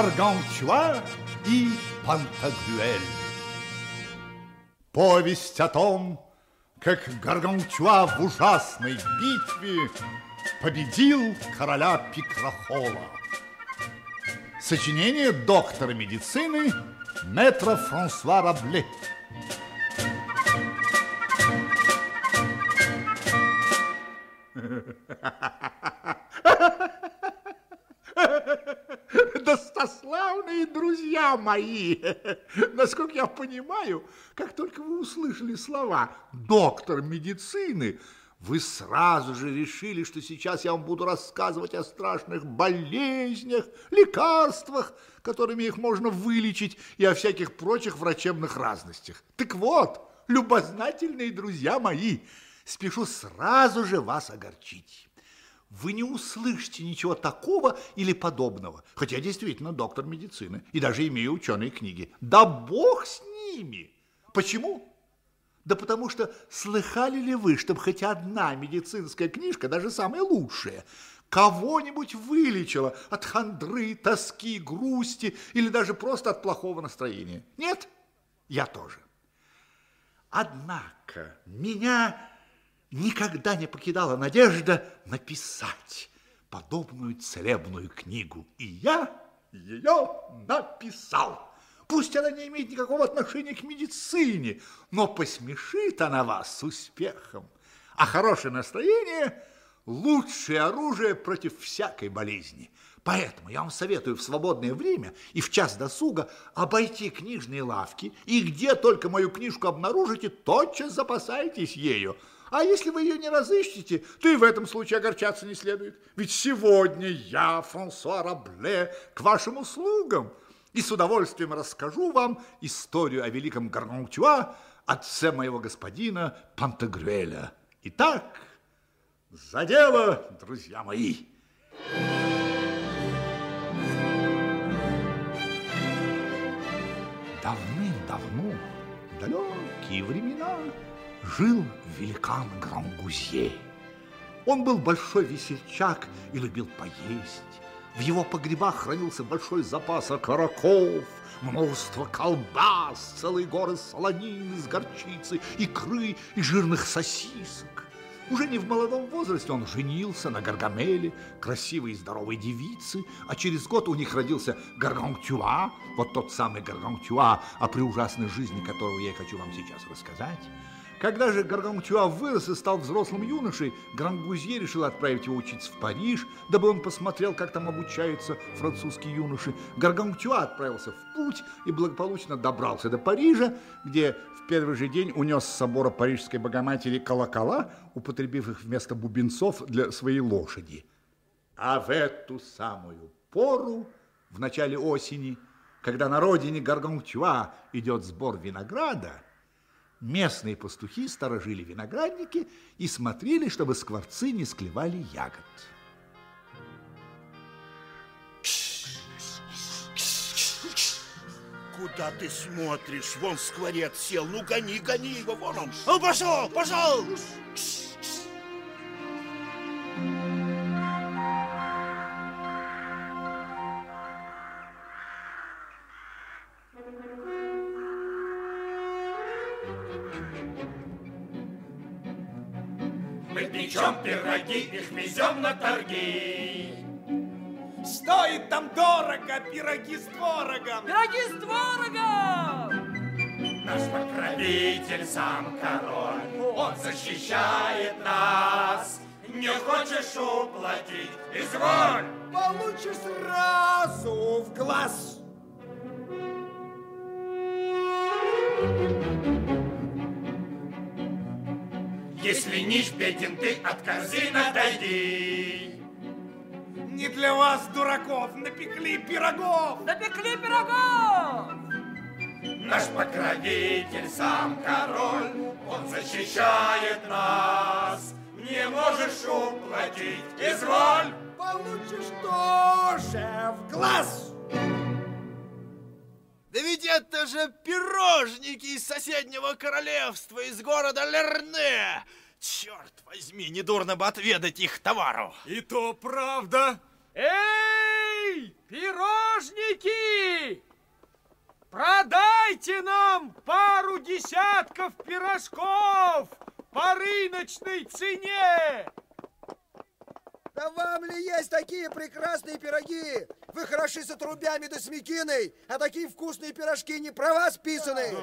Гаргантюа и Пантагрюэль. Повесть о том, как Гаргантюа в ужасной битве победил короля Пикрохола. Сочинение доктора медицины Метра Франсуа Рабле. Достославные друзья мои, насколько я понимаю, как только вы услышали слова «доктор медицины», вы сразу же решили, что сейчас я вам буду рассказывать о страшных болезнях, лекарствах, которыми их можно вылечить, и о всяких прочих врачебных разностях. Так вот, любознательные друзья мои, спешу сразу же вас огорчить. Вы не услышите ничего такого или подобного, хотя я действительно доктор медицины и даже имею ученые книги. Да бог с ними! Почему? Да потому что слыхали ли вы, чтобы хоть одна медицинская книжка, даже самая лучшая, кого-нибудь вылечила от хандры, тоски, грусти или даже просто от плохого настроения? Нет? Я тоже. Однако меня никогда не покидала надежда написать подобную целебную книгу. И я ее написал. Пусть она не имеет никакого отношения к медицине, но посмешит она вас с успехом. А хорошее настроение – лучшее оружие против всякой болезни. Поэтому я вам советую в свободное время и в час досуга обойти книжные лавки, и где только мою книжку обнаружите, тотчас запасайтесь ею. А если вы ее не разыщете, то и в этом случае огорчаться не следует. Ведь сегодня я, Франсуа Рабле, к вашим услугам – и с удовольствием расскажу вам историю о великом Гаргантюа, отце моего господина Пантагрюэля. Итак, за дело, друзья мои! Давным-давно, далекие времена, жил великан Грангузье. Он был большой весельчак и любил поесть. В его погребах хранился большой запас окороков, множество колбас, целые горы солонины с горчицей, икры и жирных сосисок. Уже не в молодом возрасте он женился на Гаргамеле, красивой и здоровой девице, а через год у них родился Гаргантюа, вот тот самый Гаргантюа, о преужасной жизни которого я хочу вам сейчас рассказать. Когда же Гаргантюа вырос и стал взрослым юношей, Грангузье решил отправить его учиться в Париж, дабы он посмотрел, как там обучаются французские юноши. Гаргантюа отправился в путь и благополучно добрался до Парижа, где в первый же день унес с собора Парижской Богоматери колокола, употребив их вместо бубенцов для своей лошади. А в эту самую пору, в начале осени, когда на родине Гаргантюа идет сбор винограда, Местные пастухи сторожили виноградники и смотрели, чтобы скворцы не склевали ягод. Куда ты смотришь? Вон скворец сел. Ну, гони, гони его, вон он. Он пошел, пошел! Пироги, их везем на торги. Стоит там дорого пироги с творогом. Пироги с творогом! Наш покровитель сам король, он защищает нас. Не хочешь уплатить, изволь! Получишь сразу в глаз. Если нищ беден ты, от корзин отойди. Не для вас, дураков, напекли пирогов. Напекли пирогов. Наш покровитель, сам король, он защищает нас. Не можешь уплатить, изволь. Получишь тоже в глаз. Да ведь это же пирожники из соседнего королевства, из города Лерне. Черт возьми, недурно бы отведать их товару. И то правда. Эй, пирожники! Продайте нам пару десятков пирожков по рыночной цене! Да вам ли есть такие прекрасные пироги? Вы хороши с отрубями да с мекиной, а такие вкусные пирожки не про вас писаны.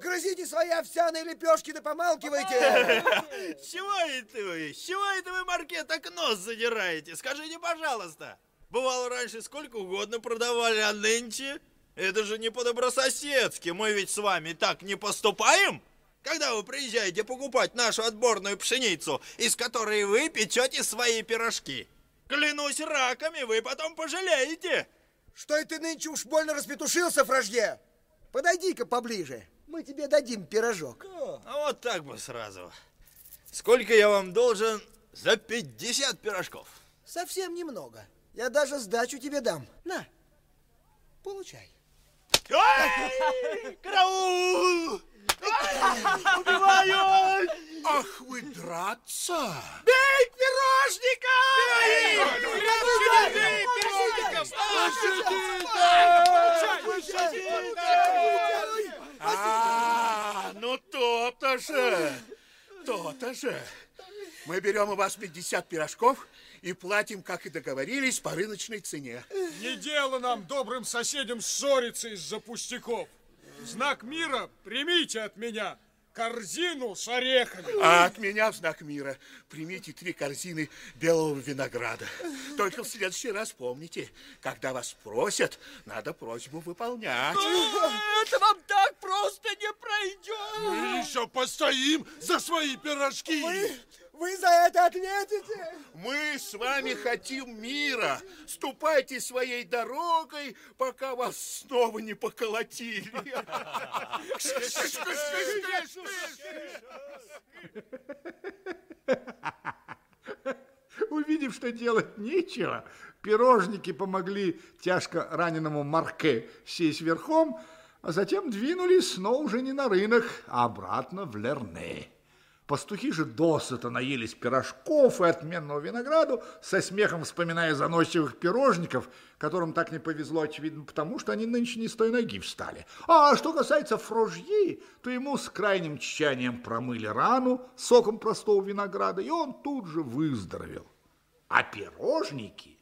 Грызите свои овсяные лепешки да помалкивайте. Чего это вы? Чего это вы, Марке, так нос задираете? Скажите, пожалуйста. Бывало раньше сколько угодно продавали, а нынче? Это же не по-добрососедски. Мы ведь с вами так не поступаем? Когда вы приезжаете покупать нашу отборную пшеницу, из которой вы печете свои пирожки. Клянусь раками, вы потом пожалеете. Что это ты нынче уж больно распетушился, фражье? Подойди-ка поближе. Мы тебе дадим пирожок. А вот так бы сразу. Сколько я вам должен за 50 пирожков? Совсем немного. Я даже сдачу тебе дам. На, получай. Ай! Караул! Убивают! Ах, вы драться! Бей пирожника! Бей А, ну то-то же, то-то же. Мы берем у вас 50 пирожков и платим, как и договорились, по рыночной цене. Не дело нам, добрым соседям, ссориться из-за пустяков. В знак мира примите от меня корзину с орехами. А от меня в знак мира примите три корзины белого винограда. Только в следующий раз помните, когда вас просят, надо просьбу выполнять. Это вам так просто не пройдет. Мы еще постоим за свои пирожки. Вы за это ответите? Мы с вами хотим мира. Ступайте своей дорогой, пока вас снова не поколотили. Увидев, что делать нечего, пирожники помогли тяжко раненому Марке сесть верхом, а затем двинулись, но уже не на рынок, а обратно в Лерне. Пастухи же досыта наелись пирожков и отменного винограду, со смехом вспоминая заносчивых пирожников, которым так не повезло, очевидно, потому что они нынче не с той ноги встали. А что касается фрожьи, то ему с крайним тщанием промыли рану соком простого винограда, и он тут же выздоровел. А пирожники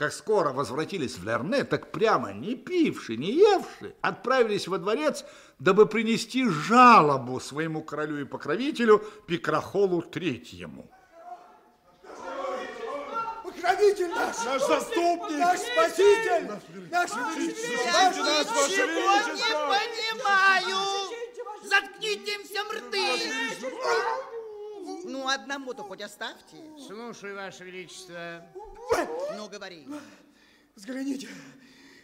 как скоро возвратились в Лерне, так прямо не пивши, не евши, отправились во дворец, дабы принести жалобу своему королю и покровителю Пикрахолу Третьему. Покровитель наш! Наш заступник! Наш спаситель! Наш величество! Наш ваше Ничего величество! не понимаю! Заткните им всем рты! Ну, одному-то хоть оставьте. Слушаю, Ваше Величество. Ну, говори. Взгляните,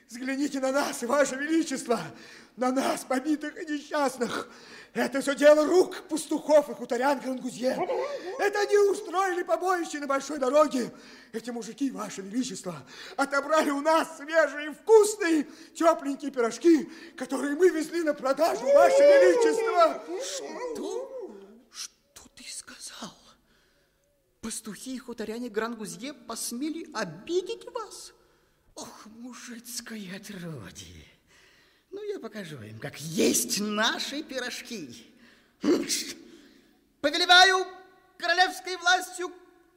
взгляните на нас, Ваше Величество, на нас, побитых и несчастных. Это все дело рук пастухов и хуторян Грангузье. Это они устроили побоище на большой дороге. Эти мужики, Ваше Величество, отобрали у нас свежие, вкусные, тепленькие пирожки, которые мы везли на продажу, Ваше Величество. Что ты сказал? Пастухи и хуторяне Грангузье посмели обидеть вас? Ох, мужицкое отродье! Ну, я покажу им, как есть наши пирожки. Повелеваю королевской властью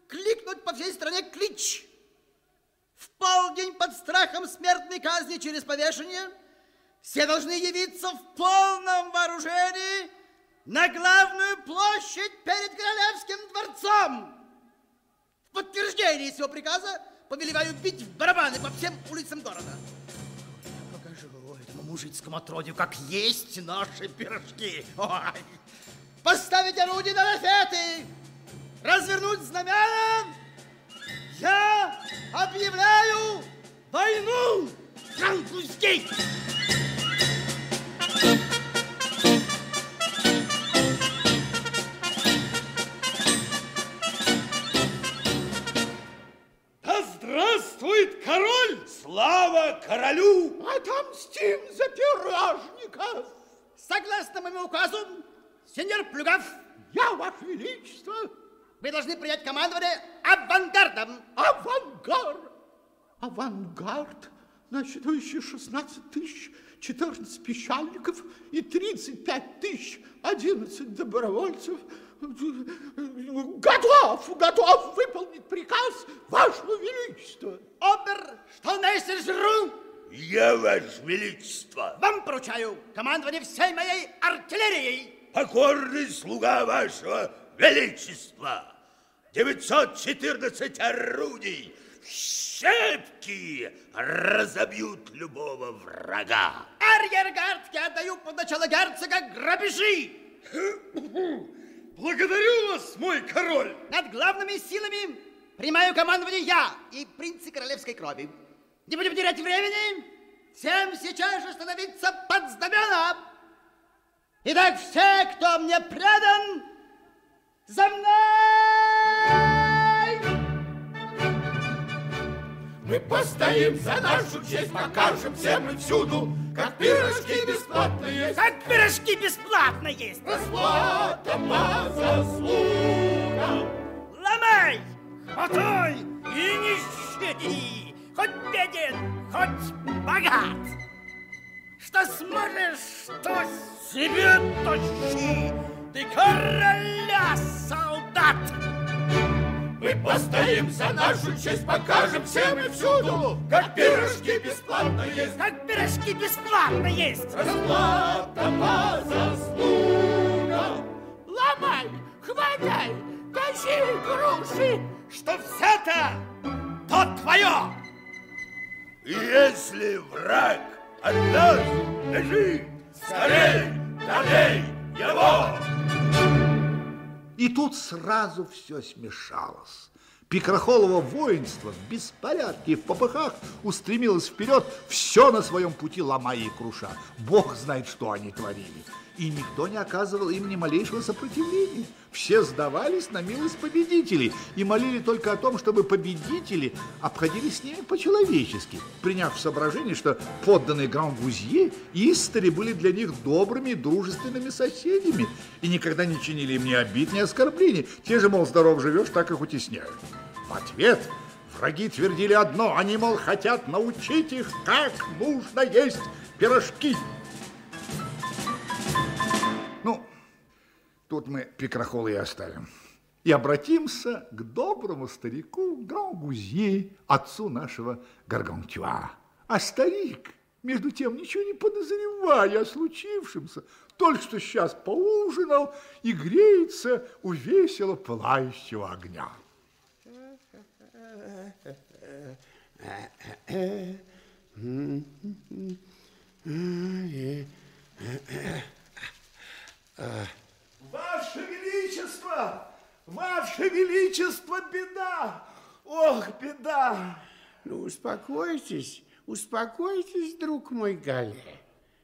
кликнуть по всей стране клич. В полдень под страхом смертной казни через повешение все должны явиться в полном вооружении на главную площадь перед королевским дворцом. Подтверждение своего приказа повелеваю бить в барабаны по всем улицам города. Я покажу этому мужицкому отродью, как есть наши пирожки. Ой. Поставить орудие на лафеты, развернуть знамена. Я объявляю войну французский. Королю! Отомстим за пирожников. Согласно моему указу, сеньор Плюгав, Я, Ваше Величество, вы должны принять командование авангардом. авангард. Авангард? насчитывающий 16 тысяч 14 пищальников и 35 тысяч 11 добровольцев, готов, готов выполнить приказ Вашего Величества. Обер, шталмейстер Жру, Я, Ваше Величество, вам поручаю командование всей моей артиллерией. покорный слуга Вашего Величества. 914 орудий в щепки разобьют любого врага. Арьергард я отдаю под начало герцога грабежи. Благодарю вас, мой король! Над главными силами принимаю командование я и принцы королевской крови. Не будем терять времени. Всем сейчас же становиться под знамена. Итак, все, кто мне предан, за мной! Мы постоим за нашу честь, покажем всем и всюду, как пирожки бесплатные. Как пирожки бесплатно есть. Расплата по заслугам. Ломай, хватай и не щади, хоть беден, хоть богат. Что сможешь, то себе тащи, ты короля солдат. Мы постоим за нашу честь, покажем всем и всюду, как пирожки бесплатно есть. Как пирожки бесплатно есть. Расплата по заслугам. Ломай, хватай, тащи груши, что все-то то твое. Если враг от нас бежит, скорей, добей его! И тут сразу все смешалось. Пикрохолово воинство в беспорядке и в попыхах устремилось вперед, все на своем пути ломая и круша. Бог знает, что они творили. И никто не оказывал им ни малейшего сопротивления. Все сдавались на милость победителей и молили только о том, чтобы победители обходились с ними по-человечески, приняв в соображение, что подданные Гран-Вузье истори были для них добрыми и дружественными соседями и никогда не чинили им ни обид, ни оскорблений. Те же, мол, здоров живешь, так их утесняют. В ответ враги твердили одно, они, мол, хотят научить их, как нужно есть пирожки. Тут мы пикрохолы и оставим. И обратимся к доброму старику Гран-Гузье, отцу нашего Гаргантюа. А старик, между тем, ничего не подозревая о случившемся, только что сейчас поужинал и греется у весело пылающего огня. Ваше Величество! Ваше Величество, беда! Ох, беда! Ну, успокойтесь, успокойтесь, друг мой Гале.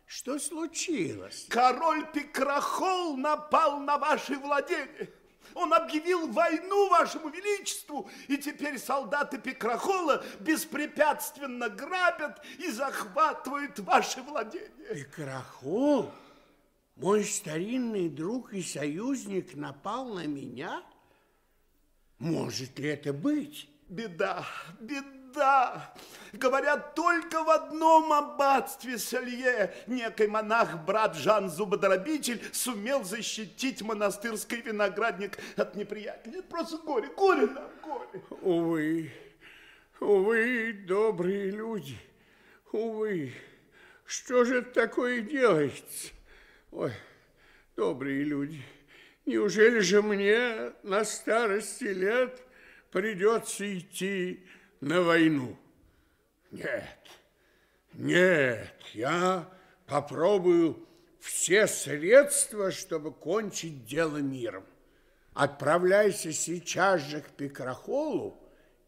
Что случилось? Король Пикрахол напал на ваши владения. Он объявил войну вашему величеству, и теперь солдаты Пикрахола беспрепятственно грабят и захватывают ваши владения. Пикрахол, мой старинный друг и союзник, напал на меня? Может ли это быть? Беда, беда. Говорят, только в одном аббатстве Салье некий монах, брат Жан Зубодробитель, сумел защитить монастырский виноградник от неприятелей. Просто горе, горе нам, горе. Увы, увы, добрые люди, увы, что же такое делается? Ой, добрые люди, неужели же мне на старости лет придется идти на войну? Нет, нет, я попробую все средства, чтобы кончить дело миром. Отправляйся сейчас же к Пикрохолу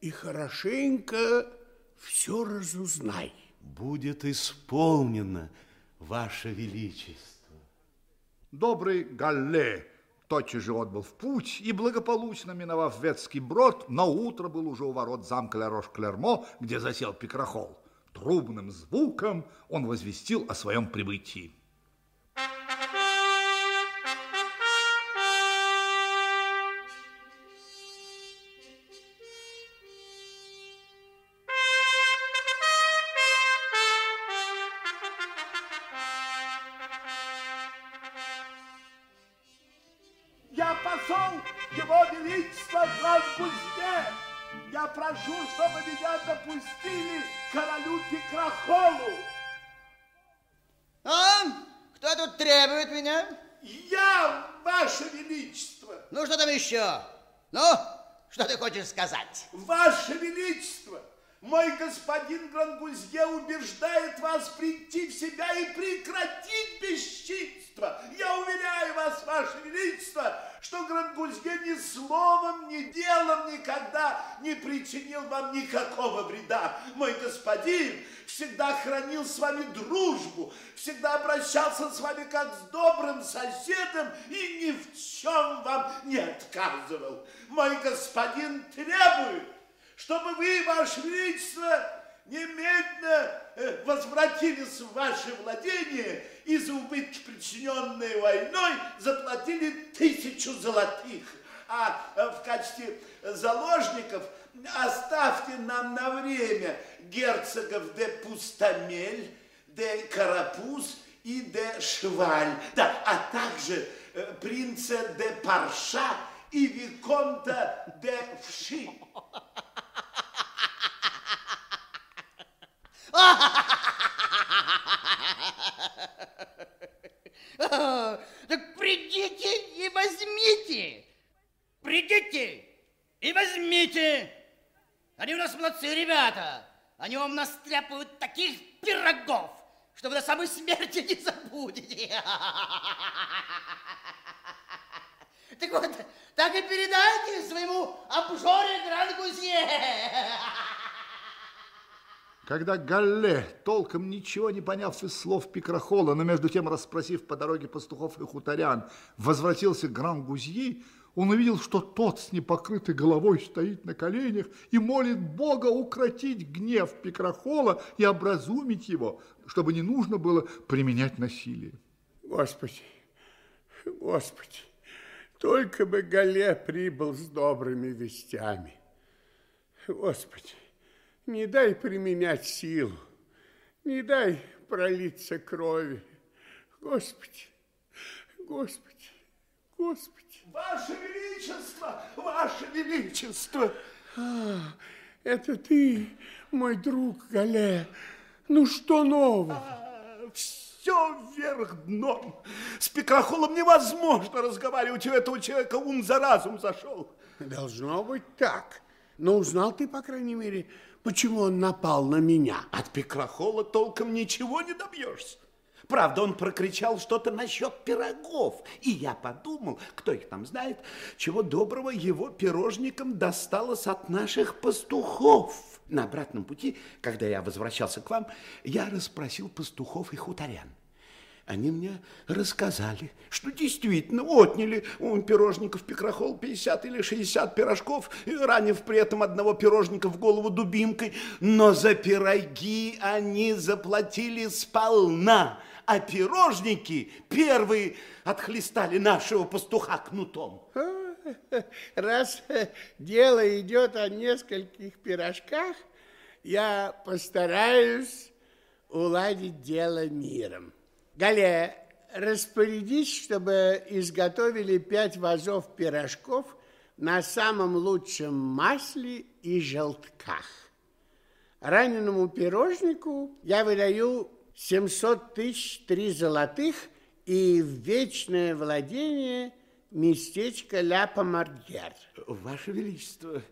и хорошенько все разузнай. Будет исполнено, Ваше Величество. Добрый Галле тотчас же отбыл в путь и, благополучно миновав Ветский брод, на утро был уже у ворот замка Ля-Рош-Клермо, где засел Пикрохол. Трубным звуком он возвестил о своем прибытии. Еще? Ну, что ты хочешь сказать? Ваше Величество, мой господин Грангузье убеждает вас прийти в себя и прекратить бесчинство. Я уверяю вас, Ваше Величество, что Грангузье ни словом, ни делом никогда не причинил вам никакого вреда. Мой господин всегда хранил с вами дружбу, всегда обращался с вами как с добрым соседом и ни в чем вам не отказывал. Мой господин требует, чтобы вы, Ваше Величество, немедленно э, возвратились в ваше владение и за убытки, причиненные войной, заплатили тысячу золотых. А э, в качестве заложников оставьте нам на время герцогов де Пустомель, де Карапуз и де Шваль, да, а также э, принца де Парша и виконта де Вши. Так придите и возьмите. Придите и возьмите. Они у нас молодцы, ребята. Они вам настряпают таких пирогов, что вы до самой смерти не забудете. Так вот, так и передайте своему обжоре Гран-Гузье. Когда Галле, толком ничего не поняв из слов Пикрахола, но между тем расспросив по дороге пастухов и хуторян, возвратился к Гран-Гузьи, он увидел, что тот с непокрытой головой стоит на коленях и молит Бога укротить гнев Пикрахола и образумить его, чтобы не нужно было применять насилие. Господи, Господи, только бы Гале прибыл с добрыми вестями. Господи, не дай применять силу, не дай пролиться крови. Господи, Господи, Господи. Ваше Величество, Ваше Величество. А, это ты, мой друг Гале. Ну, что нового? А, все вверх дном. С Пикрохолом невозможно разговаривать. У этого человека ум за разум зашел. Должно быть так. Но узнал ты, по крайней мере, почему он напал на меня? От Пикрохола толком ничего не добьешься. Правда, он прокричал что-то насчет пирогов. И я подумал, кто их там знает, чего доброго его пирожникам досталось от наших пастухов. На обратном пути, когда я возвращался к вам, я расспросил пастухов и хуторян. Они мне рассказали, что действительно отняли у пирожников Пикрохол 50 или 60 пирожков, ранив при этом одного пирожника в голову дубинкой, но за пироги они заплатили сполна, а пирожники первые отхлестали нашего пастуха кнутом. Раз дело идет о нескольких пирожках, я постараюсь уладить дело миром. Галя, распорядись, чтобы изготовили пять вазов пирожков на самом лучшем масле и желтках. Раненому пирожнику я выдаю 700 тысяч три золотых и в вечное владение местечко Ля Помардьер. Ваше Величество,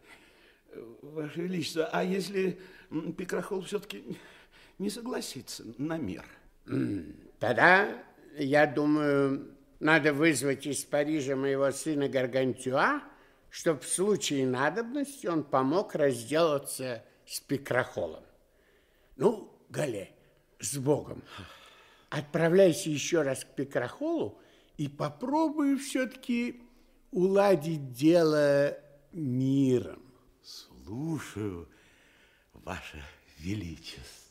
Ваше Величество, а если Пикрохол все-таки не согласится на мир? Тогда, я думаю, надо вызвать из Парижа моего сына Гаргантюа, чтобы в случае надобности он помог разделаться с Пикрохолом. Ну, Гале, с Богом. Отправляйся еще раз к Пикрохолу и попробуй все-таки уладить дело миром. Слушаю, Ваше Величество.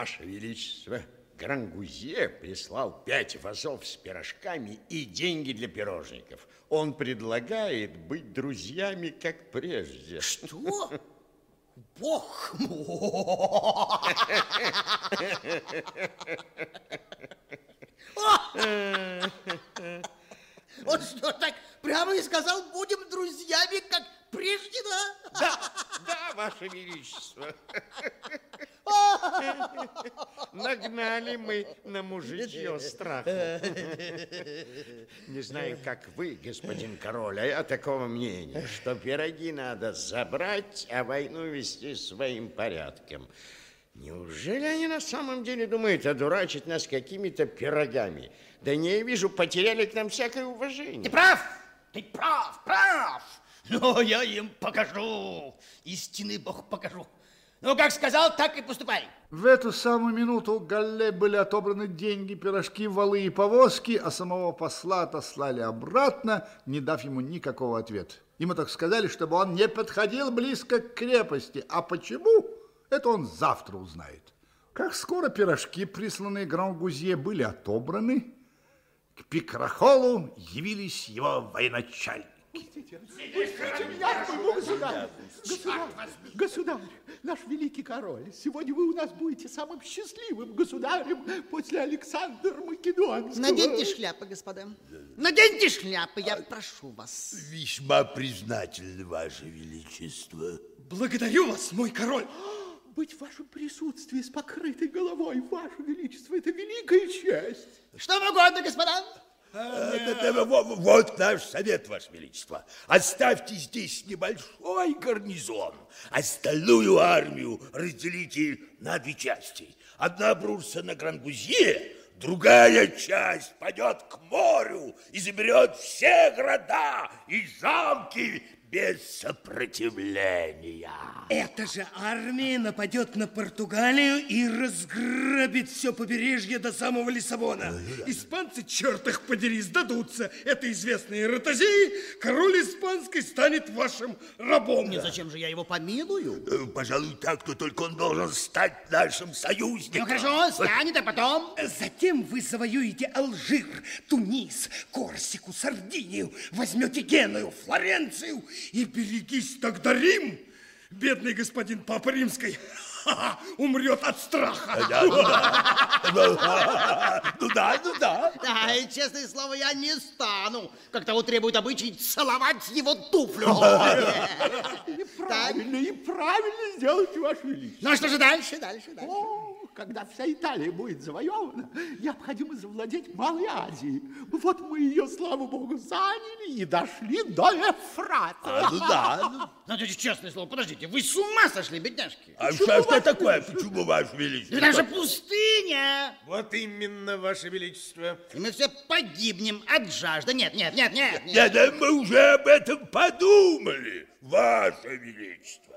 Ваше Величество, Грангузье прислал пять вазов с пирожками и деньги для пирожников. Он предлагает быть друзьями, как прежде. Что? Бог мой! Он что, так прямо и сказал, будем друзьями, как прежде, да? Да, да, Ваше Величество. Нагнали мы на мужичье страх. Не знаю, как вы, господин король, а я такого мнения, что пироги надо забрать, а войну вести своим порядком. Неужели они на самом деле думают одурачить нас какими-то пирогами? Да не, я вижу, потеряли к нам всякое уважение. Ты прав, ты прав, прав. Но я им покажу, истинный бог покажу. Ну, как сказал, так и поступай. В эту самую минуту у Галле были отобраны деньги, пирожки, валы и повозки, а самого посла отослали обратно, не дав ему никакого ответа. Ему так сказали, чтобы он не подходил близко к крепости. А почему? Это он завтра узнает. Как скоро пирожки, присланные Гран-Гузье, были отобраны, к Пикрахолу явились его военачальники. Пустите, пустите меня, моему государь. Государь, государь, наш великий король, сегодня вы у нас будете самым счастливым государем после Александра Македонского. Наденьте шляпы, господа. Наденьте шляпы, я прошу вас. Весьма признательны, Ваше Величество. Благодарю вас, мой король. Быть в вашем присутствии с покрытой головой, Ваше Величество, это великая честь. Что вам угодно, господа? А, вот наш совет, Ваше Величество. Оставьте здесь небольшой гарнизон. Остальную армию разделите на две части. Одна бросится на Грангузье, другая часть пойдет к морю и заберет все города и замки без сопротивления. Эта же армия нападет на Португалию и разграбит все побережье до самого Лиссабона. Испанцы, черт их подери, сдадутся. Это известные ротозеи. Король испанский станет вашим рабом. Не зачем же я его помилую? Э, Пожалуй, так, то только он должен стать нашим союзником. Ну хорошо, станет, а потом... Затем вы завоюете Алжир, Тунис, Корсику, Сардинию, возьмете Геную, Флоренцию и берегись тогда Рим. Бедный господин Папа Римской умрет от страха. Да, ну да. Ну да, ну да. Да, и честное слово, я не стану, как того требует обычай, целовать его туфлю. И правильно, и правильно сделайте, Ваше Величество. Ну, а что же дальше, дальше, дальше? Когда вся Италия будет завоевана, необходимо завладеть Малой Азией. Вот мы ее, слава богу, заняли и дошли до Эфрата. А, ну да. Ну, есть, честное слово, подождите, вы с ума сошли, бедняжки? А что, что такое? Почему, Ваше Величество? Это же пустыня. Вот именно, Ваше Величество. И мы все погибнем от жажды. Нет, нет, нет, нет. Да, да, мы уже об этом подумали, Ваше Величество.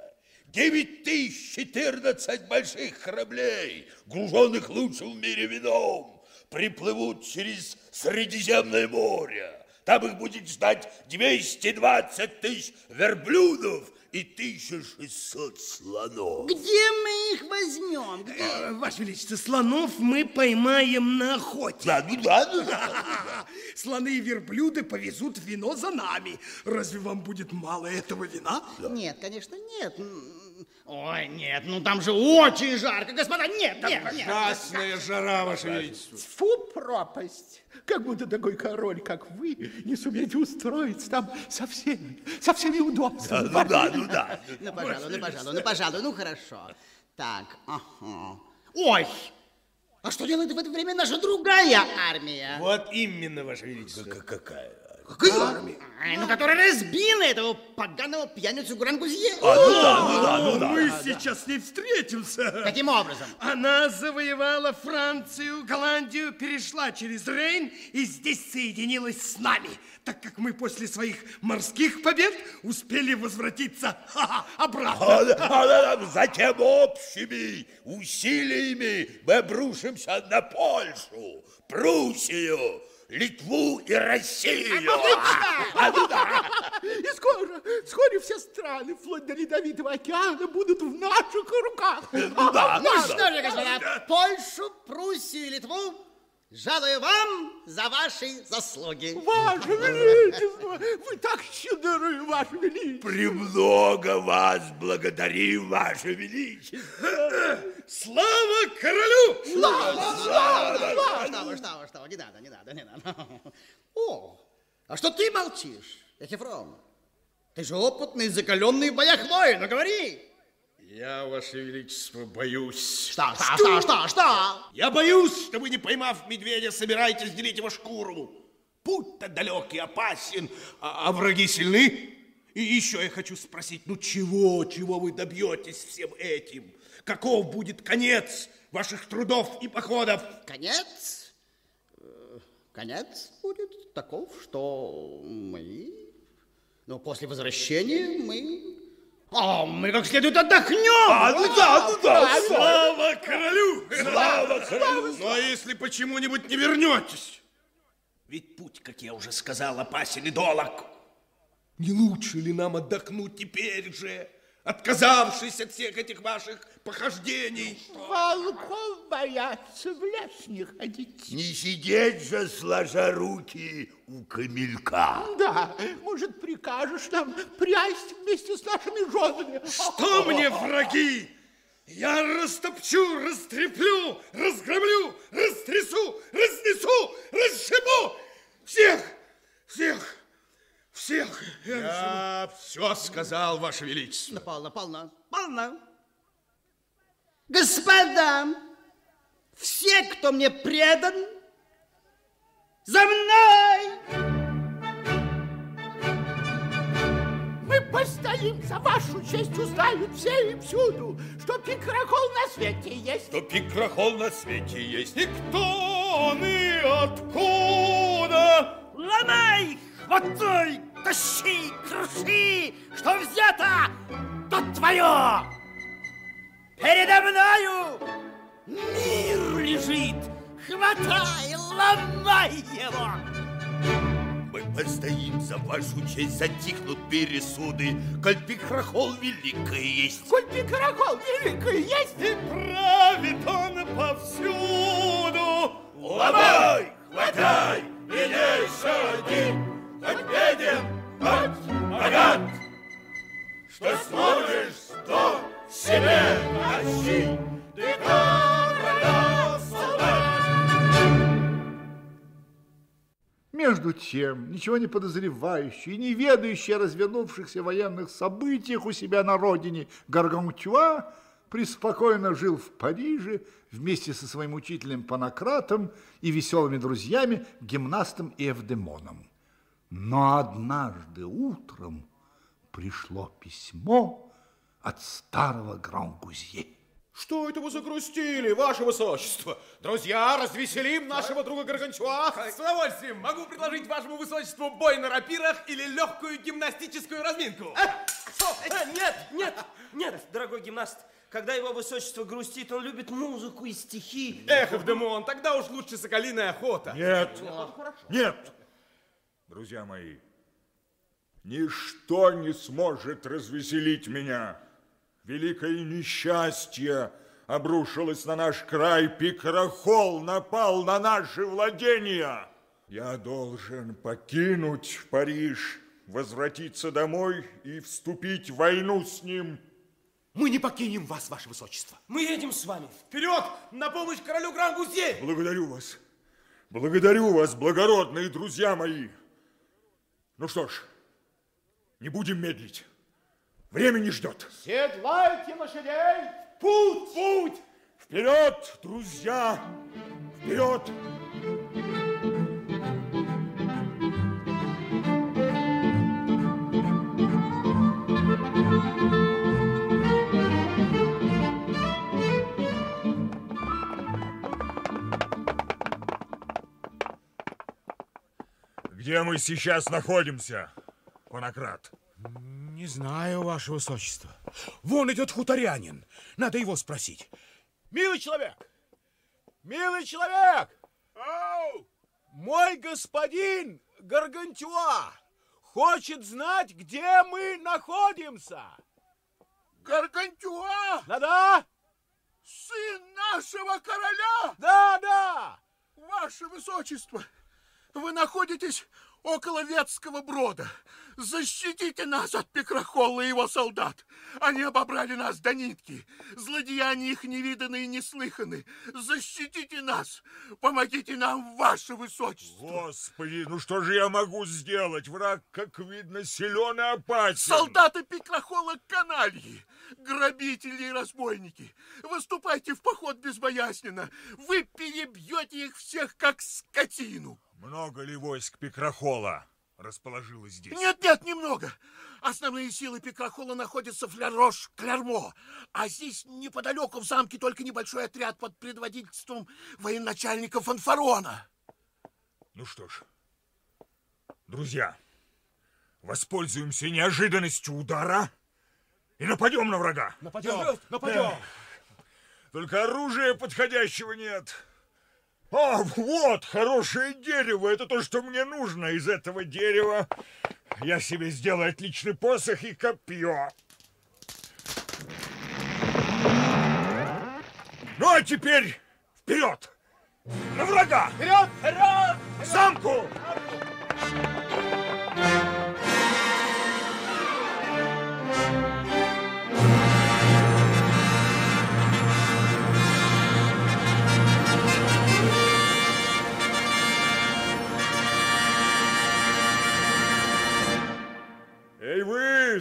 9014 больших кораблей, груженных лучшим в мире вином, приплывут через Средиземное море. Там их будет ждать 220 тысяч верблюдов и 1600 слонов. Где мы их возьмем? Где? Э, Ваше Величество, слонов мы поймаем на охоте. Да, ну да, ну да. Слоны и верблюды повезут вино за нами. Разве вам будет мало этого вина? Нет, конечно, нет. Ой, нет, ну там же очень жарко, господа, нет, Там нет, нет. ужасная жара, Ваше Величество. Фу, пропасть! Как будто такой король, как вы, не сумеете устроиться там со всеми, со всеми удобствами. Да, ну да, ну да. Ну, пожалуй, ну, пожалуй, ну, пожалуй, ну, хорошо. Так, ага. Ой, а что делает в это время наша другая армия? Вот именно, Ваше Величество. Какая? Какая армия? Ай, ну, которая разбила этого поганого пьяницу Грангузье. А, ну да, ну да, ну да. Мы сейчас с ней встретимся. Каким образом? Она завоевала Францию, Голландию, перешла через Рейн и здесь соединилась с нами, так как мы после своих морских побед успели возвратиться обратно. А, а, а, Затем общими усилиями мы обрушимся на Польшу, Пруссию, Литву и Россию. А, ну да. И скоро, вскоре все страны, вплоть до Ледовитого океана, будут в наших руках. Ну да, Ну что же, господа, Польшу, Пруссию и Литву жалую вам за ваши заслуги. Ваше Величество, вы так щедры, Ваше Величество. Премного вас благодарим, Ваше Величество. Слава королю! Слава, слава, слава! Что вы, что вы, что вы, не надо, не надо, не надо. О, а что ты молчишь, Эхефрон? Ты же опытный, закаленный в боях воин, ну говори. Я, Ваше Величество, боюсь. Что, что, что, что, что? Я боюсь, что вы, не поймав медведя, собираетесь делить его шкуру. Путь-то далек и опасен, а, а враги сильны. И еще я хочу спросить, ну чего, чего вы добьетесь всем этим? Каков будет конец ваших трудов и походов? Конец? Э, Конец будет таков, что мы, ну, после возвращения мы, а, мы как следует отдохнем. А, ну да, ну да. Слава королю! Слава королю! Ну а если почему-нибудь не вернетесь? Ведь путь, как я уже сказал, опасен и долог. Не лучше ли нам отдохнуть теперь же, отказавшись от всех этих ваших похождений? Волков боятся в лес не ходить. Не сидеть же, сложа руки у камелька. Да, может, прикажешь нам прясть вместе с нашими женами? Что мне враги? Я растопчу, растреплю, разгромлю, растрясу, разнесу, расшибу всех, всех, всех. Я все сказал, Ваше Величество. Ну, полно, полно, полно. Господа, все, кто мне предан, за мной! Мы постоим за вашу честь, узнают все и всюду, что пикрохол на свете есть. Что пикрохол на свете есть. И кто он и откуда? Ломай, хватай, тащи, круши, что взято, то твое. Передо мною мир лежит, хватай, ломай его. Мы постоим за вашу честь, затихнут пересуды, коль пикрохол великое есть. Коль пикрохол великое есть, И правит он повсюду. Ломай, хватай, и не щади, хоть богат. Что сможешь, то себе тащи, ты короля солдат. Между тем, ничего не подозревающий не ведающий о развернувшихся военных событиях у себя на родине, Гаргантюа преспокойно жил в Париже вместе со своим учителем Панократом и веселыми друзьями, гимнастом и Эвдемоном. Но однажды утром пришло письмо от старого Гран-Гузье. Что это вы загрустили, ваше высочество? Друзья, развеселим нашего друга Гаргантюа. С удовольствием. Могу предложить вашему высочеству бой на рапирах или легкую гимнастическую разминку. Э, Нет, нет, нет, дорогой гимнаст. Когда его высочество грустит, он любит музыку и стихи. Эх, Эвдемон, тогда уж лучше соколиная охота. Нет, нет, друзья мои, ничто не сможет развеселить меня. Великое несчастье обрушилось на наш край, пикрохол напал на наши владения. Я должен покинуть Париж, возвратиться домой и вступить в войну с ним. Мы не покинем вас, ваше высочество. Мы едем с вами. Вперед, на помощь королю Гран-Гузье! Благодарю вас. Благодарю вас, благородные друзья мои. Ну что ж, не будем медлить. Время не ждет. Седлайте лошадей! Путь! Путь! Вперед, друзья! Вперед! Где мы сейчас находимся, Конократ? Не знаю, ваше высочество. Вон идет хуторянин. Надо его спросить. Милый человек! Милый человек! Ау! Мой господин Гаргантюа хочет знать, где мы находимся. Гаргантюа? Да-да. Сын нашего короля? Да-да. Ваше высочество, вы находитесь около Ветского брода. Защитите нас от Пекрахолла и его солдат. Они обобрали нас до нитки. Злодеяния их не виданы и не слыханы. Защитите нас. Помогите нам, ваше высочество. Господи, ну что же я могу сделать? Враг, как видно, силен и опасен. Солдаты Пекрахола канальи, грабители и разбойники. Выступайте в поход безбоязненно. Вы перебьете их всех, как скотину. Много ли войск Пекрахола расположилось здесь? Нет, нет, немного. Основные силы Пекрахола находятся в Ля-Рош-Клермо, а здесь неподалеку в замке только небольшой отряд под предводительством военачальника Фанфарона. Ну что ж, друзья, воспользуемся неожиданностью удара и нападем на врага. Нападем, нападем. Только оружия подходящего нет. А, вот, хорошее дерево. Это то, что мне нужно. Из этого дерева я себе сделаю отличный посох и копье. Ну, а теперь вперед! На врага! Вперед, вперед! К замку! Эй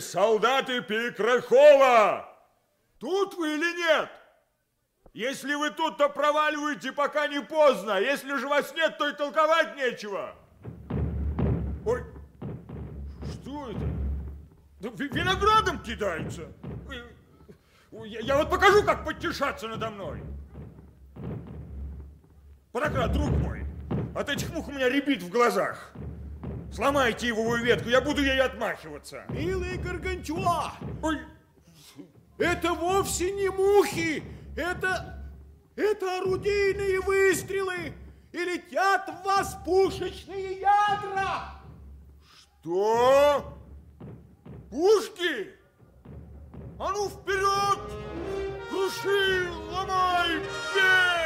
солдаты Пекрахола! Тут вы или нет? Если вы тут, то проваливайте, пока не поздно. Если же вас нет, то и толковать нечего. Ой, что это? Да ви- виноградом кидаются. Ой, Я, я вот покажу, как подтешаться надо мной. Порократ, друг мой, от этих мух у меня рябит в глазах. Сломайте его ветку, я буду ей отмахиваться. Милый Гаргантюа! Ой, это вовсе не мухи! Это... это орудийные выстрелы! И летят в вас пушечные ядра! Что? Пушки? А ну вперед! Круши, ломай, бей!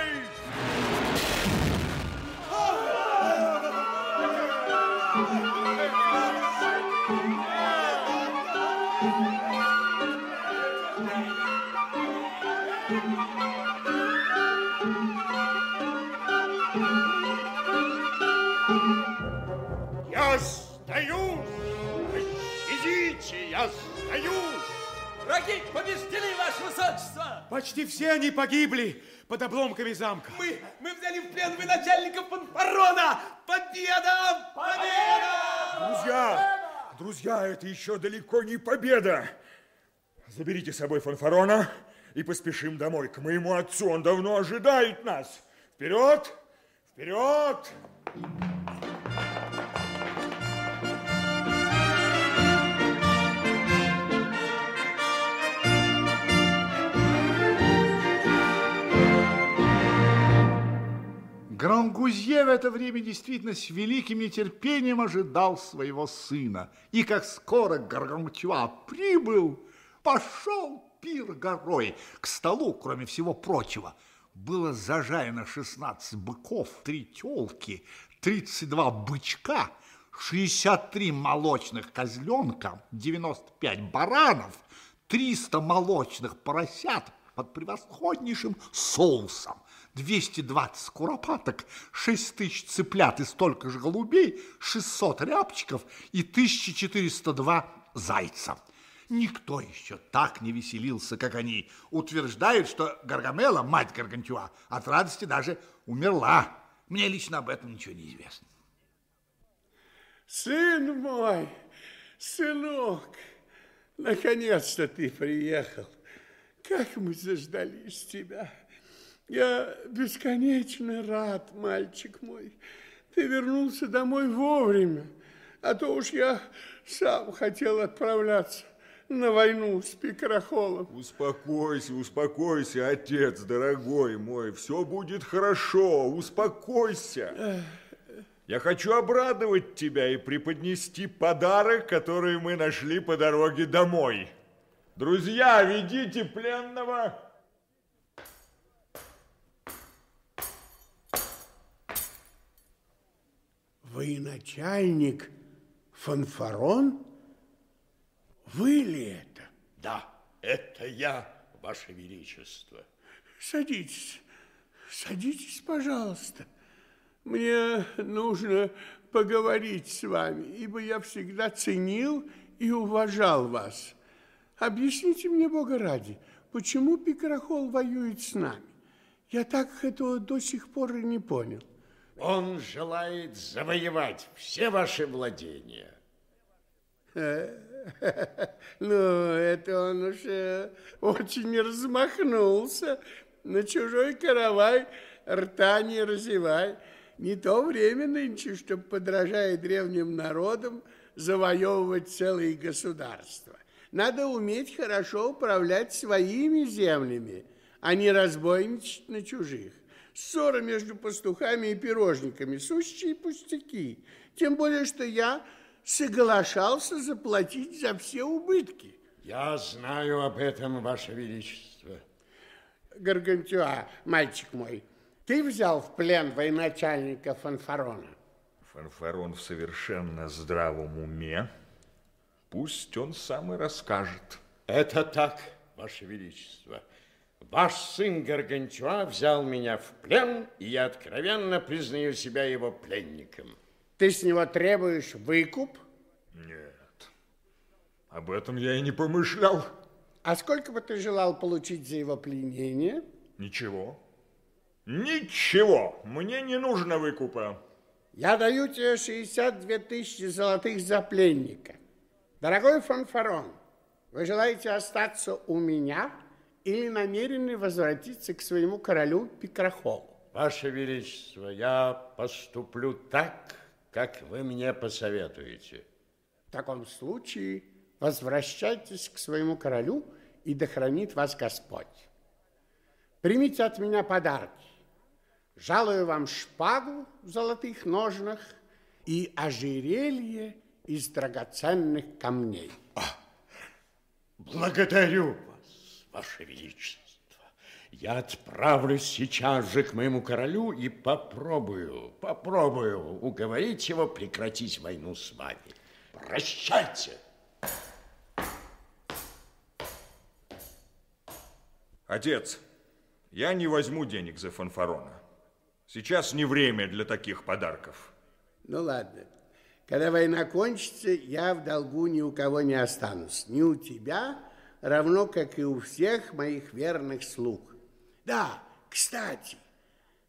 Враги побеждены, ваше высочество! Почти все они погибли под обломками замка. Мы, мы взяли в плен военачальника Фанфарона! Победа! Победа! Друзья, друзья, это еще далеко не победа. Заберите с собой фанфарона и поспешим домой к моему отцу. Он давно ожидает нас. Вперед! Вперед! Грангузье в это время действительно с великим нетерпением ожидал своего сына. И как скоро Гаргантюа прибыл, пошел пир горой. К столу, кроме всего прочего, было зажарено 16 быков, 3 телки, 32 бычка, 63 молочных козленка, 95 баранов, 300 молочных поросят под превосходнейшим соусом, 220 куропаток, 6 тысяч цыплят и столько же голубей, 600 рябчиков и 1402 зайца. Никто еще так не веселился, как они. Утверждают, что Гаргамела, мать Гаргантюа, от радости даже умерла. Мне лично об этом ничего не известно. Сын мой, сынок, наконец-то ты приехал. Как мы заждались тебя. Я бесконечно рад, мальчик мой. ты вернулся домой вовремя, а то уж я сам хотел отправляться на войну с Пикрохолом. Успокойся, успокойся, отец, дорогой мой. Все будет хорошо, успокойся. Я хочу обрадовать тебя и преподнести подарок, который мы нашли по дороге домой. Друзья, ведите пленного. Военачальник Фанфарон? Вы ли это? Да, это я, Ваше Величество. Садитесь, садитесь, пожалуйста. Мне нужно поговорить с вами, ибо я всегда ценил и уважал вас. Объясните мне, Бога ради, почему Пикрохол воюет с нами? Я так этого до сих пор и не понял. Он желает завоевать все ваши владения. Ну, это он уже очень размахнулся. На чужой каравай рта не разевай. Не то время нынче, чтобы, подражая древним народам, завоевывать целые государства. Надо уметь хорошо управлять своими землями, а не разбойничать на чужих. Ссора между пастухами и пирожниками – сущие пустяки. Тем более, что я соглашался заплатить за все убытки. Я знаю об этом, Ваше Величество. Гаргантюа, мальчик мой, ты взял в плен военачальника Фанфарона? Фанфарон в совершенно здравом уме. Пусть он сам и расскажет. Это так, Ваше Величество. Ваш сын Гаргантюа взял меня в плен, и я откровенно признаю себя его пленником. Ты с него требуешь выкуп? Нет, об этом я и не помышлял. А сколько бы ты желал получить за его пленение? Ничего. Ничего. Мне не нужно выкупа. Я даю тебе 62 тысячи золотых за пленника. Дорогой Фанфарон, вы желаете остаться у меня или намерены возвратиться к своему королю Пикрохолу? Ваше Величество, я поступлю так, как вы мне посоветуете. В таком случае возвращайтесь к своему королю, и да хранит вас Господь. Примите от меня подарки. Жалую вам шпагу в золотых ножнах и ожерелье из драгоценных камней. Благодарю вас, Ваше Величество. Я отправлюсь сейчас же к моему королю и попробую, попробую уговорить его прекратить войну с вами. Прощайте! Отец, я не возьму денег за фанфарона. Сейчас не время для таких подарков. Ну ладно. Когда война кончится, я в долгу ни у кого не останусь. Ни у тебя, равно как и у всех моих верных слуг. Да, кстати,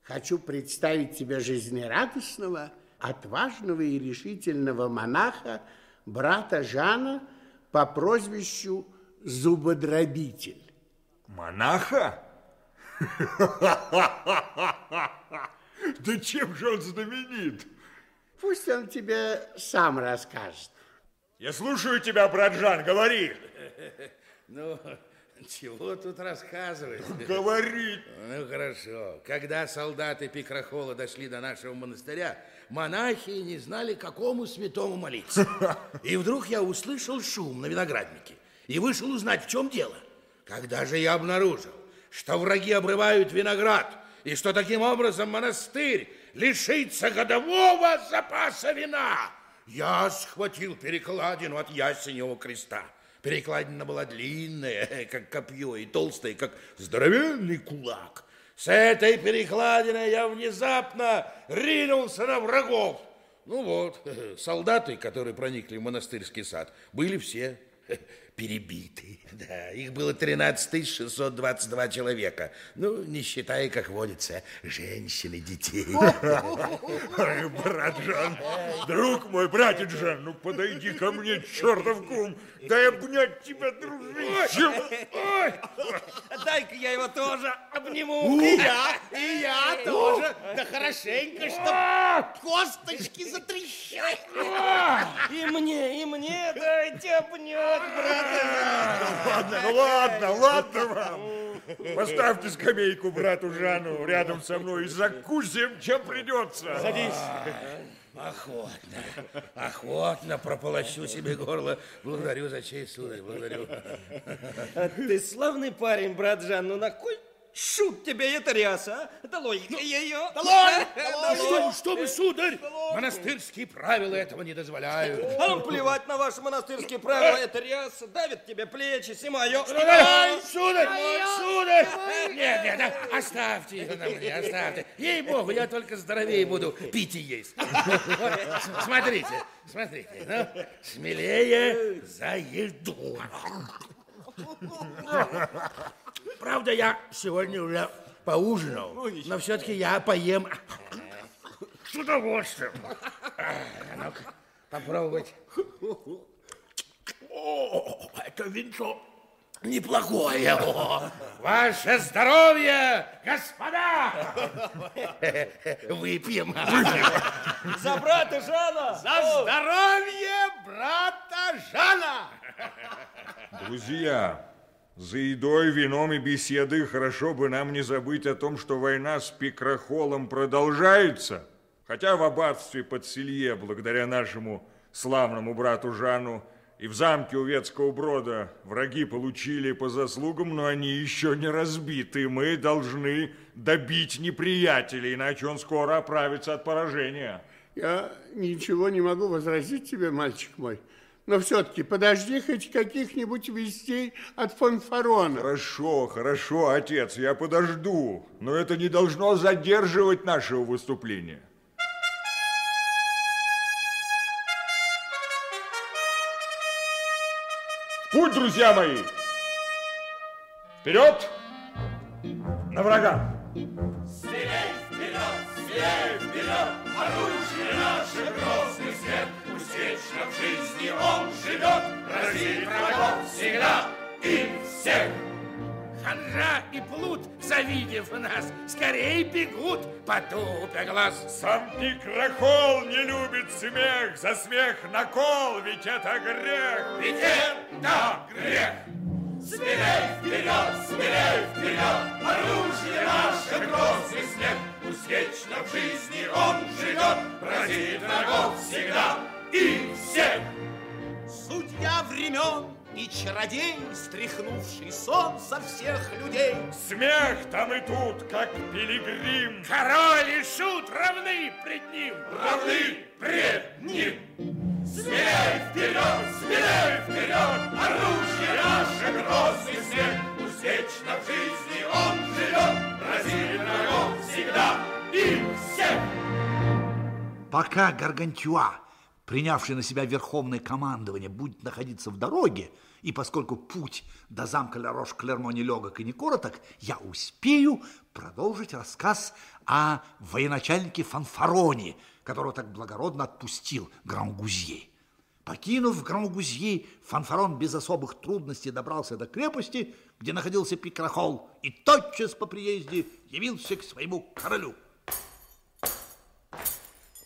хочу представить тебе жизнерадостного, отважного и решительного монаха, брата Жана по прозвищу Зубодробитель. Монаха? Да чем же он знаменит? Пусть он тебе сам расскажет. Я слушаю тебя, брат Жан, говори. Ну, чего тут рассказывать? Говори. Ну, хорошо. Когда солдаты Пикрохола дошли до нашего монастыря, монахи не знали, какому святому молиться. И вдруг я услышал шум на винограднике и вышел узнать, в чем дело. Когда же я обнаружил, что враги обрывают виноград, и что таким образом монастырь лишится годового запаса вина, я схватил перекладину от ясеневого креста. Перекладина была длинная, как копье, и толстая, как здоровенный кулак. С этой перекладиной я внезапно ринулся на врагов. Ну вот, солдаты, которые проникли в монастырский сад, были все перебиты. Да, их было 13 622 человека. Ну, не считая, как водится, женщин и детей. Ой, брат Жан, друг мой, братец Жан, ну подойди ко мне, чертов кум, дай обнять тебя, дружище. Ой, дай-ка я его тоже обниму. И я, и я тоже. Да хорошенько, чтоб косточки затрещали. И мне, и мне дайте обнять, брат. Ладно, ладно, ладно вам. Поставьте скамейку брату Жану рядом со мной и закусим, чем придется. Садись. Охотно, охотно прополощу себе горло. Благодарю за честь, сударь, благодарю. Ты славный парень, брат Жан, ну на кой шут тебе эта ряса, а? Долой ее. Долой! Что, что вы, сударь? Монастырские правила этого не дозволяют. А нам плевать на ваши монастырские правила. Это ряса давит тебе плечи, снимай ее. Ай, сударь, сударь! Нет, нет, да, оставьте ее на мне, оставьте. Ей-богу, я только здоровее буду пить и есть. Смотрите, смотрите, ну, смелее за еду. Правда, я сегодня уже поужинал, но все-таки я поем с удовольствием. Ну-ка, попробовать. О, это винцо неплохое. О, Ваше здоровье, господа! Выпьем. За брата Жана! За здоровье брата Жана! Друзья, за едой, вином и беседой хорошо бы нам не забыть о том, что война с Пикрохолом продолжается. Хотя в аббатстве под Селье, благодаря нашему славному брату Жану, и в замке Увецкого Брода враги получили по заслугам, но они еще не разбиты. Мы должны добить неприятеля, иначе он скоро оправится от поражения. Я ничего не могу возразить тебе, мальчик мой. Но все-таки подожди хоть каких-нибудь вестей от фанфарона. Хорошо, хорошо, отец, я подожду. Но это не должно задерживать нашего выступления. В Путь, друзья мои! Вперед! На врага! Смелей вперед, смелей вперед, оружие вечно в жизни он живет, разит врагов всегда и всех. Ханжа и плут, завидев нас, скорее бегут, потупя глаз. Сам Пикрохол не любит смех, за смех накол, ведь это грех. Ведь это грех. Смелей вперед, смелей вперед, оружие наше грозный след. Пусть вечно в жизни он живет, разит врагов всегда и всех. Судья времен и чародей, стряхнувший сон со всех людей. Смех там и тут, как пилигрим. Король и шут равны пред ним. Равны пред ним. Смелей вперед, смелей вперед, оружие наше грозный свет. Пусть вечно в жизни он живет, разит врагов всегда и всех. Пока Гаргантюа, принявший на себя верховное командование, будет находиться в дороге, и поскольку путь до замка Ля-Рош-Клермо не легок и не короток, я успею продолжить рассказ о военачальнике Фанфароне, которого так благородно отпустил Гран-Гузье. Покинув Гран-Гузье, Фанфарон без особых трудностей добрался до крепости, где находился Пикрохол, и тотчас по приезде явился к своему королю.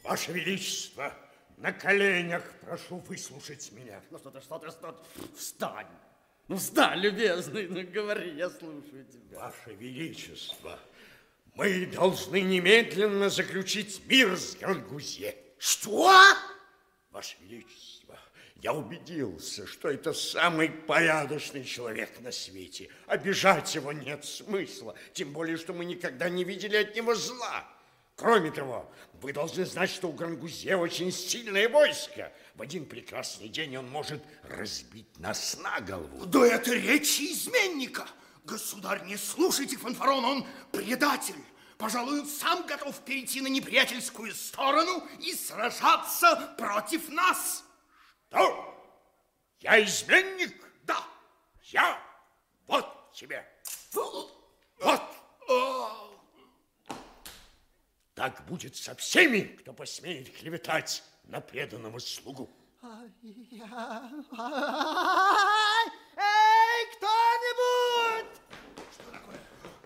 Ваше Величество, на коленях прошу выслушать меня. Ну что ты, что ты, что ты? Встань. Ну встань, любезный, ну говори, я слушаю тебя. Ваше Величество, мы должны немедленно заключить мир с Грангузье. Что? Ваше Величество, я убедился, что это самый порядочный человек на свете. Обижать его нет смысла, тем более, что мы никогда не видели от него зла. Кроме того, вы должны знать, что у Грангузе очень сильное войско. В один прекрасный день он может разбить нас на голову. Да это речи изменника. Государь, не слушайте фанфарона, он предатель. Пожалуй, он сам готов перейти на неприятельскую сторону и сражаться против нас. Что? Я изменник? Да. Я? Вот тебе. Вот. Так будет со всеми, кто посмеет клеветать на преданного слугу. Эй, кто-нибудь!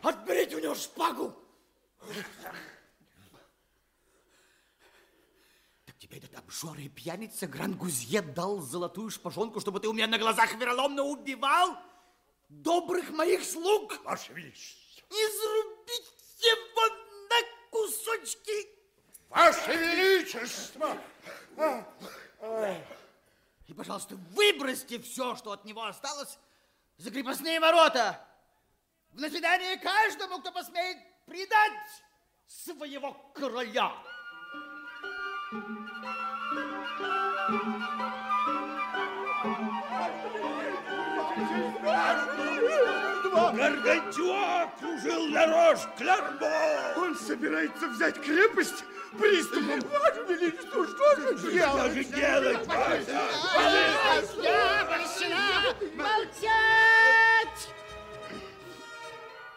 Отберите у него шпагу! Так тебе этот обжор и пьяница Гран-Гузье дал золотую шпажонку, чтобы ты у меня на глазах вероломно убивал добрых моих слуг? Ваше Величество! Изрубить его кусочки! Ваше Величество! И, пожалуйста, выбросьте все, что от него осталось, за крепостные ворота. В назидание каждому, кто посмеет предать своего короля. Гаргантюа окружил Ларош Клермо! Он собирается взять крепость приступом. Ваше Величество, что же делать? Что же делать, Вася? Я прощена! Молчать!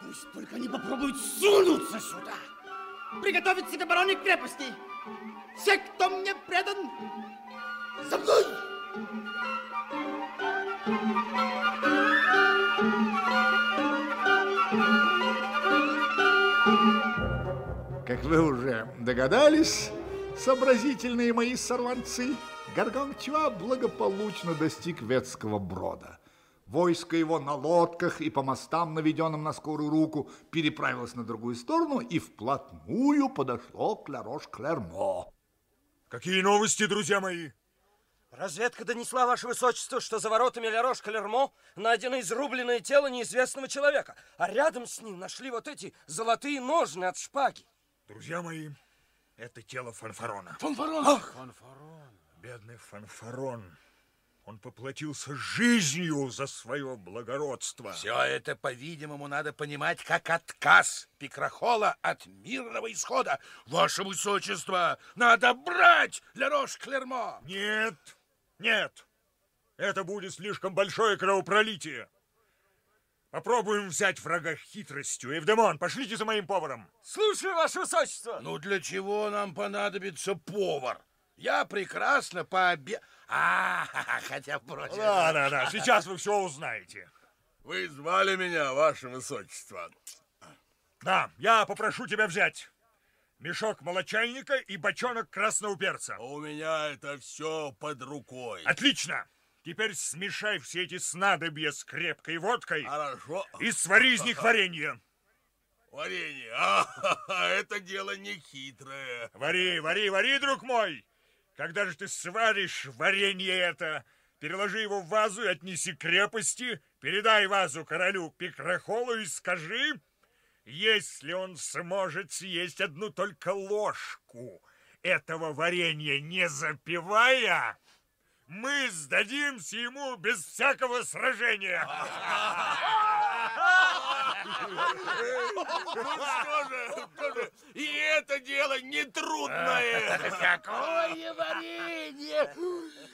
Пусть только они попробуют сунуться сюда. Приготовить себе обороне крепости. Все, кто мне предан, за мной! Как вы уже догадались, сообразительные мои сорванцы, Гаргантюа благополучно достиг Ветского брода. Войско его на лодках и по мостам, наведенным на скорую руку, переправилось на другую сторону и вплотную подошло к Ларош-Клермо. Какие новости, друзья мои? Разведка донесла, Ваше Высочество, что за воротами Лярош-Калермо найдено изрубленное тело неизвестного человека, а рядом с ним нашли вот эти золотые ножны от шпаги. Друзья мои, это тело Фанфарона. Фанфарон! Ах! Фанфарон! Бедный Фанфарон. Он поплатился жизнью за свое благородство. Все это, по-видимому, надо понимать как отказ Пикрохола от мирного исхода. Ваше Высочество, надо брать Лерош-Клермо! Нет, нет, это будет слишком большое кровопролитие. Попробуем взять врага хитростью. Евдемон, пошлите за моим поваром. Слушаю, Ваше Высочество. Ну, для чего нам понадобится повар? Я прекрасно пообе... А, хотя, впрочем... Да, да, да, сейчас вы все узнаете. Вы звали меня, Ваше Высочество. Да, я попрошу тебя взять мешок молочайника и бочонок красного перца. У меня это все под рукой. Отлично! Теперь смешай все эти снадобья с крепкой водкой Хорошо. и свари из них варенье. Варенье? А, это дело не хитрое. Вари, вари, вари, друг мой! Когда же ты сваришь варенье это, переложи его в вазу и отнеси к крепости, передай вазу королю Пикрохолу и скажи, если он сможет съесть одну только ложку этого варенья, не запивая, мы сдадимся ему без всякого сражения. Ну что же, что же, и это дело нетрудное. Какое варенье!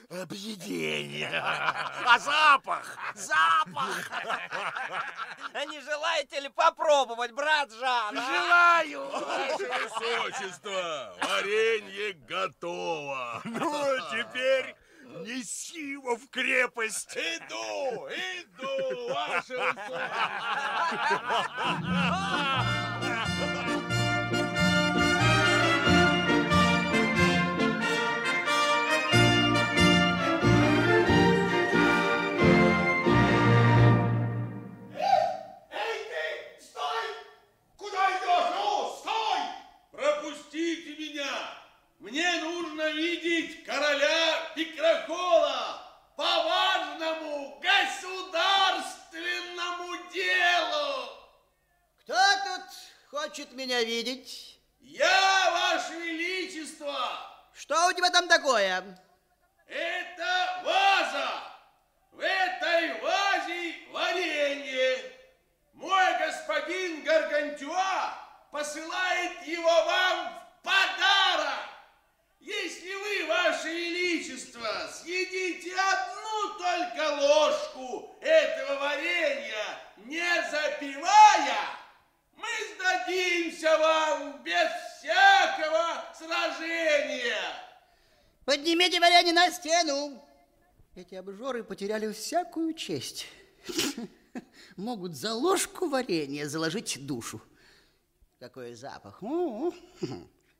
Объедение! А запах? Запах! Не желаете ли попробовать, брат Жан? а? Желаю! Ваше Высочество, варенье готово. Ну, теперь неси его в крепость. Иду, иду, Ваше Высочество. меня видеть? Я, Ваше Величество! Что у тебя там такое? Это ваза! В этой вазе варенье! Мой господин Гаргантюа посылает его вам в подарок! Если вы, Ваше Величество, съедите одну только ложку этого варенья, не запивая, мы сдадимся вам без всякого сражения. Поднимите варенье на стену. Эти обжоры потеряли всякую честь. могут за ложку варенья заложить душу. Какой запах.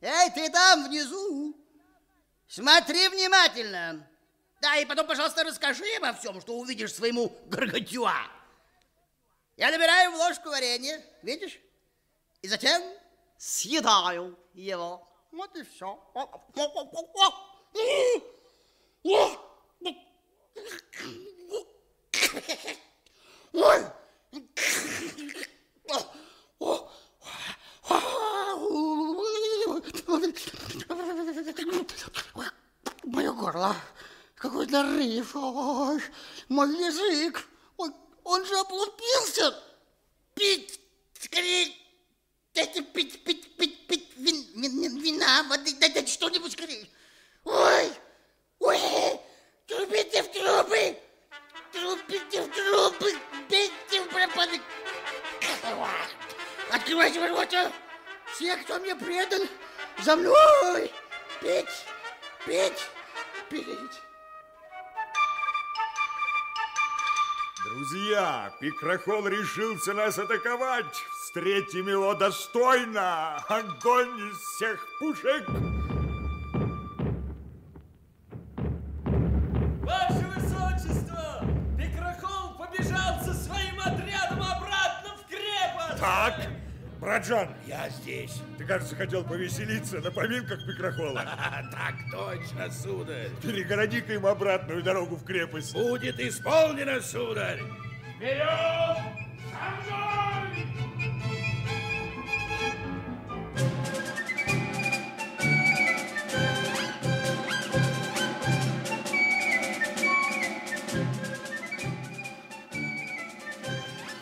Эй, ты там внизу, смотри внимательно. Да, и потом, пожалуйста, расскажи обо всем, что увидишь своему гаргантюа. Я набираю в ложку варенья, видишь? И затем съедаю его. Вот и все. Мое горло, какой нарыв, ой, мой язык, ой, он же облупился. Пить, скорее, дайте пить, пить, пить, пить, вин, вин, вина, воды, дайте что-нибудь скорее. Ой, ой, трубите в трубы, трубите в трубы, бейте в барабаны. Открывайте ворота, все, кто мне предан, за мной, петь, петь, Пикрохол решился нас атаковать. Встретим его достойно. Огонь из всех пушек. Ваше Высочество! Пикрохол побежал со своим отрядом обратно в крепость! Так, Браджан, я здесь. Ты, кажется, хотел повеселиться на поминках Пикрохола. Так точно, сударь. Перегороди-ка им обратную дорогу в крепость. Будет исполнено, сударь. Вперед! За мной!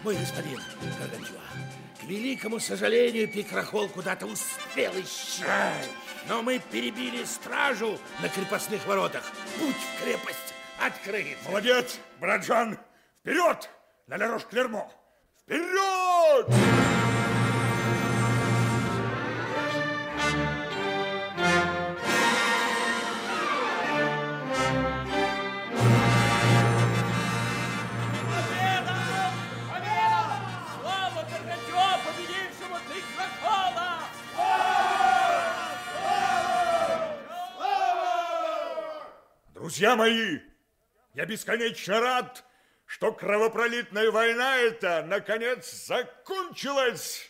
Мой господин Гаргантюа, к великому сожалению, Пикрохол куда-то успел исчезнуть. Но мы перебили стражу на крепостных воротах. Путь в крепость открыт. Молодец, Браджан. Вперед! На Ларош Клермо. Вперед! Друзья мои, я бесконечно рад, что кровопролитная война эта наконец закончилась.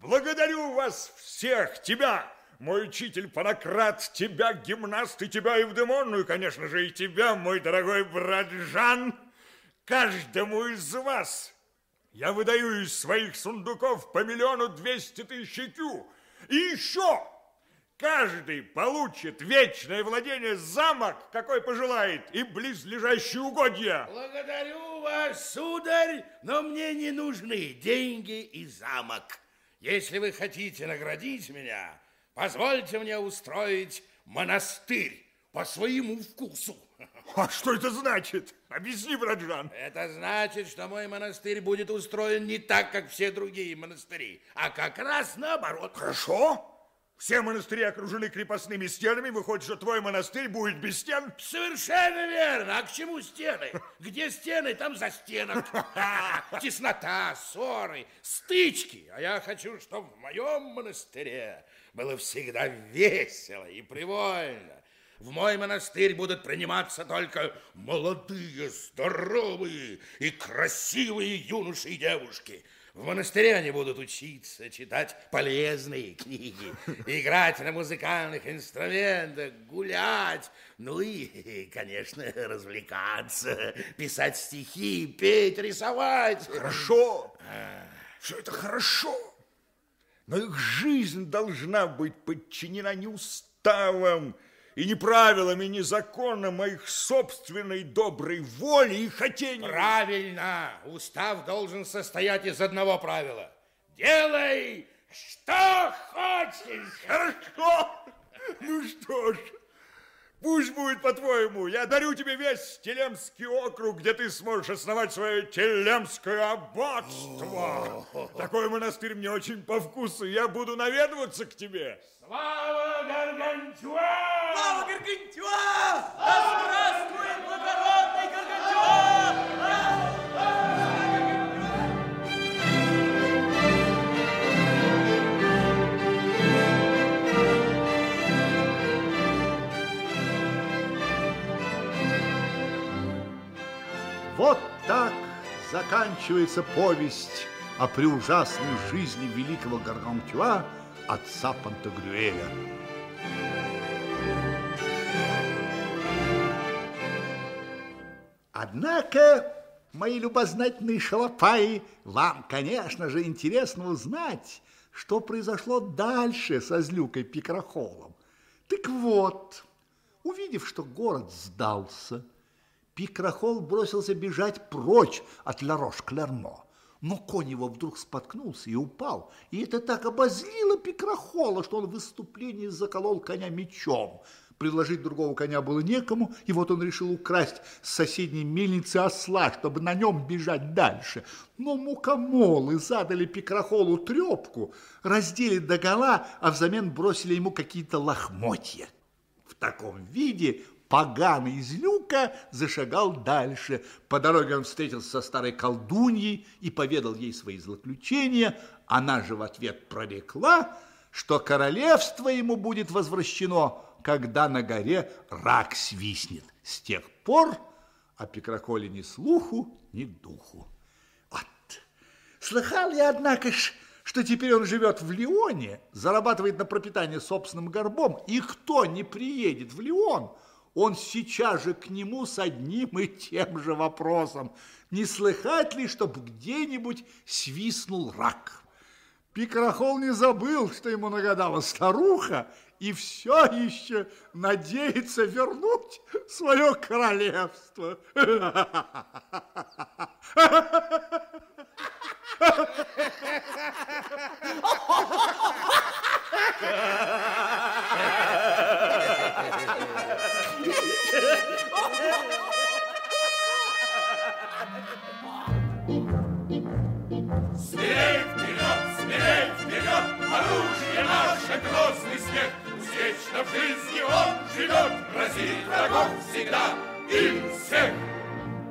Благодарю вас всех, тебя, мой учитель Панакрат, тебя, гимнаст, и тебя, Евдемон, ну и, конечно же, и тебя, мой дорогой брат Жан, каждому из вас. Я выдаю из своих сундуков по миллиону двести тысяч кю. И еще каждый получит вечное владение замок, какой пожелает, и близлежащие угодья. Благодарю вас, сударь, но мне не нужны деньги и замок. Если вы хотите наградить меня, позвольте мне устроить монастырь по своему вкусу. А что это значит? Объясни, Браджан. Это значит, что мой монастырь будет устроен не так, как все другие монастыри, а как раз наоборот. Хорошо. Все монастыри окружены крепостными стенами. Выходит, что твой монастырь будет без стен? Совершенно верно. А к чему стены? Где стены, там за стенок. Теснота, ссоры, стычки. А я хочу, чтобы в моем монастыре было всегда весело и привольно. В мой монастырь будут приниматься только молодые, здоровые и красивые юноши и девушки. В монастыре они будут учиться, читать полезные книги, играть на музыкальных инструментах, гулять, ну и, конечно, развлекаться, писать стихи, петь, рисовать. Хорошо. Все это хорошо. Но их жизнь должна быть подчинена не уставам, и не правилами, не законам, а их собственной доброй воли и хотения. Правильно. Устав должен состоять из одного правила. Делай, что хочешь. Хорошо. Ну что ж, пусть будет по-твоему. Я дарю тебе весь Телемский округ, где ты сможешь основать свое Телемское аббатство. Такой монастырь мне очень по вкусу. Я буду наведываться к тебе. Слава Гаргантюа! Слава Гаргантюа! Да здравствует благородный заканчивается повесть о преужасной жизни великого Гаргантюа, отца Пантагрюэля. Однако, мои любознательные шалопаи, вам, конечно же, интересно узнать, что произошло дальше со Злюкой Пикрохолом. Так вот, увидев, что город сдался, Пикрохол бросился бежать прочь от Ларош-Клермо. Но конь его вдруг споткнулся и упал, и это так обозлило Пикрохола, что он в выступлении заколол коня мечом. Предложить другого коня было некому, и вот он решил украсть с соседней мельницы осла, чтобы на нем бежать дальше. Но мукомолы задали Пикрохолу трепку, раздели догола, а взамен бросили ему какие-то лохмотья. В таком виде поганый люка зашагал дальше. По дороге он встретился со старой колдуньей и поведал ей свои злоключения. Она же в ответ прорекла, что королевство ему будет возвращено, когда на горе рак свистнет. С тех пор о Пикроколе ни слуху, ни духу. Вот. Слыхал я, однако ж, что теперь он живет в Лионе, зарабатывает на пропитание собственным горбом, и кто не приедет в Лион, он сейчас же к нему с одним и тем же вопросом. Не слыхать ли, чтоб где-нибудь свистнул рак? Пикрохол не забыл, что ему нагадала старуха, и все еще надеется вернуть свое королевство. Смелей оружие наше, грозный смех. Вечно в жизни он живет, разит врагов всегда и всех.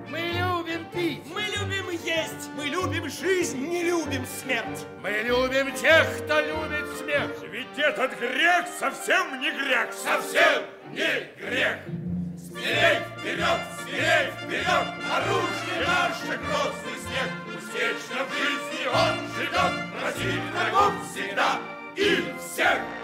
Мы любим пить, мы любим есть, мы любим жизнь, не любим смерть. Мы любим тех, кто любит смерть. Ведь этот грех совсем не грех. Совсем не грех. Смелей вперед, смелей вперед, оружие наше, грозный снег. Вечно в жизни он живет, разит врагов всегда и всех.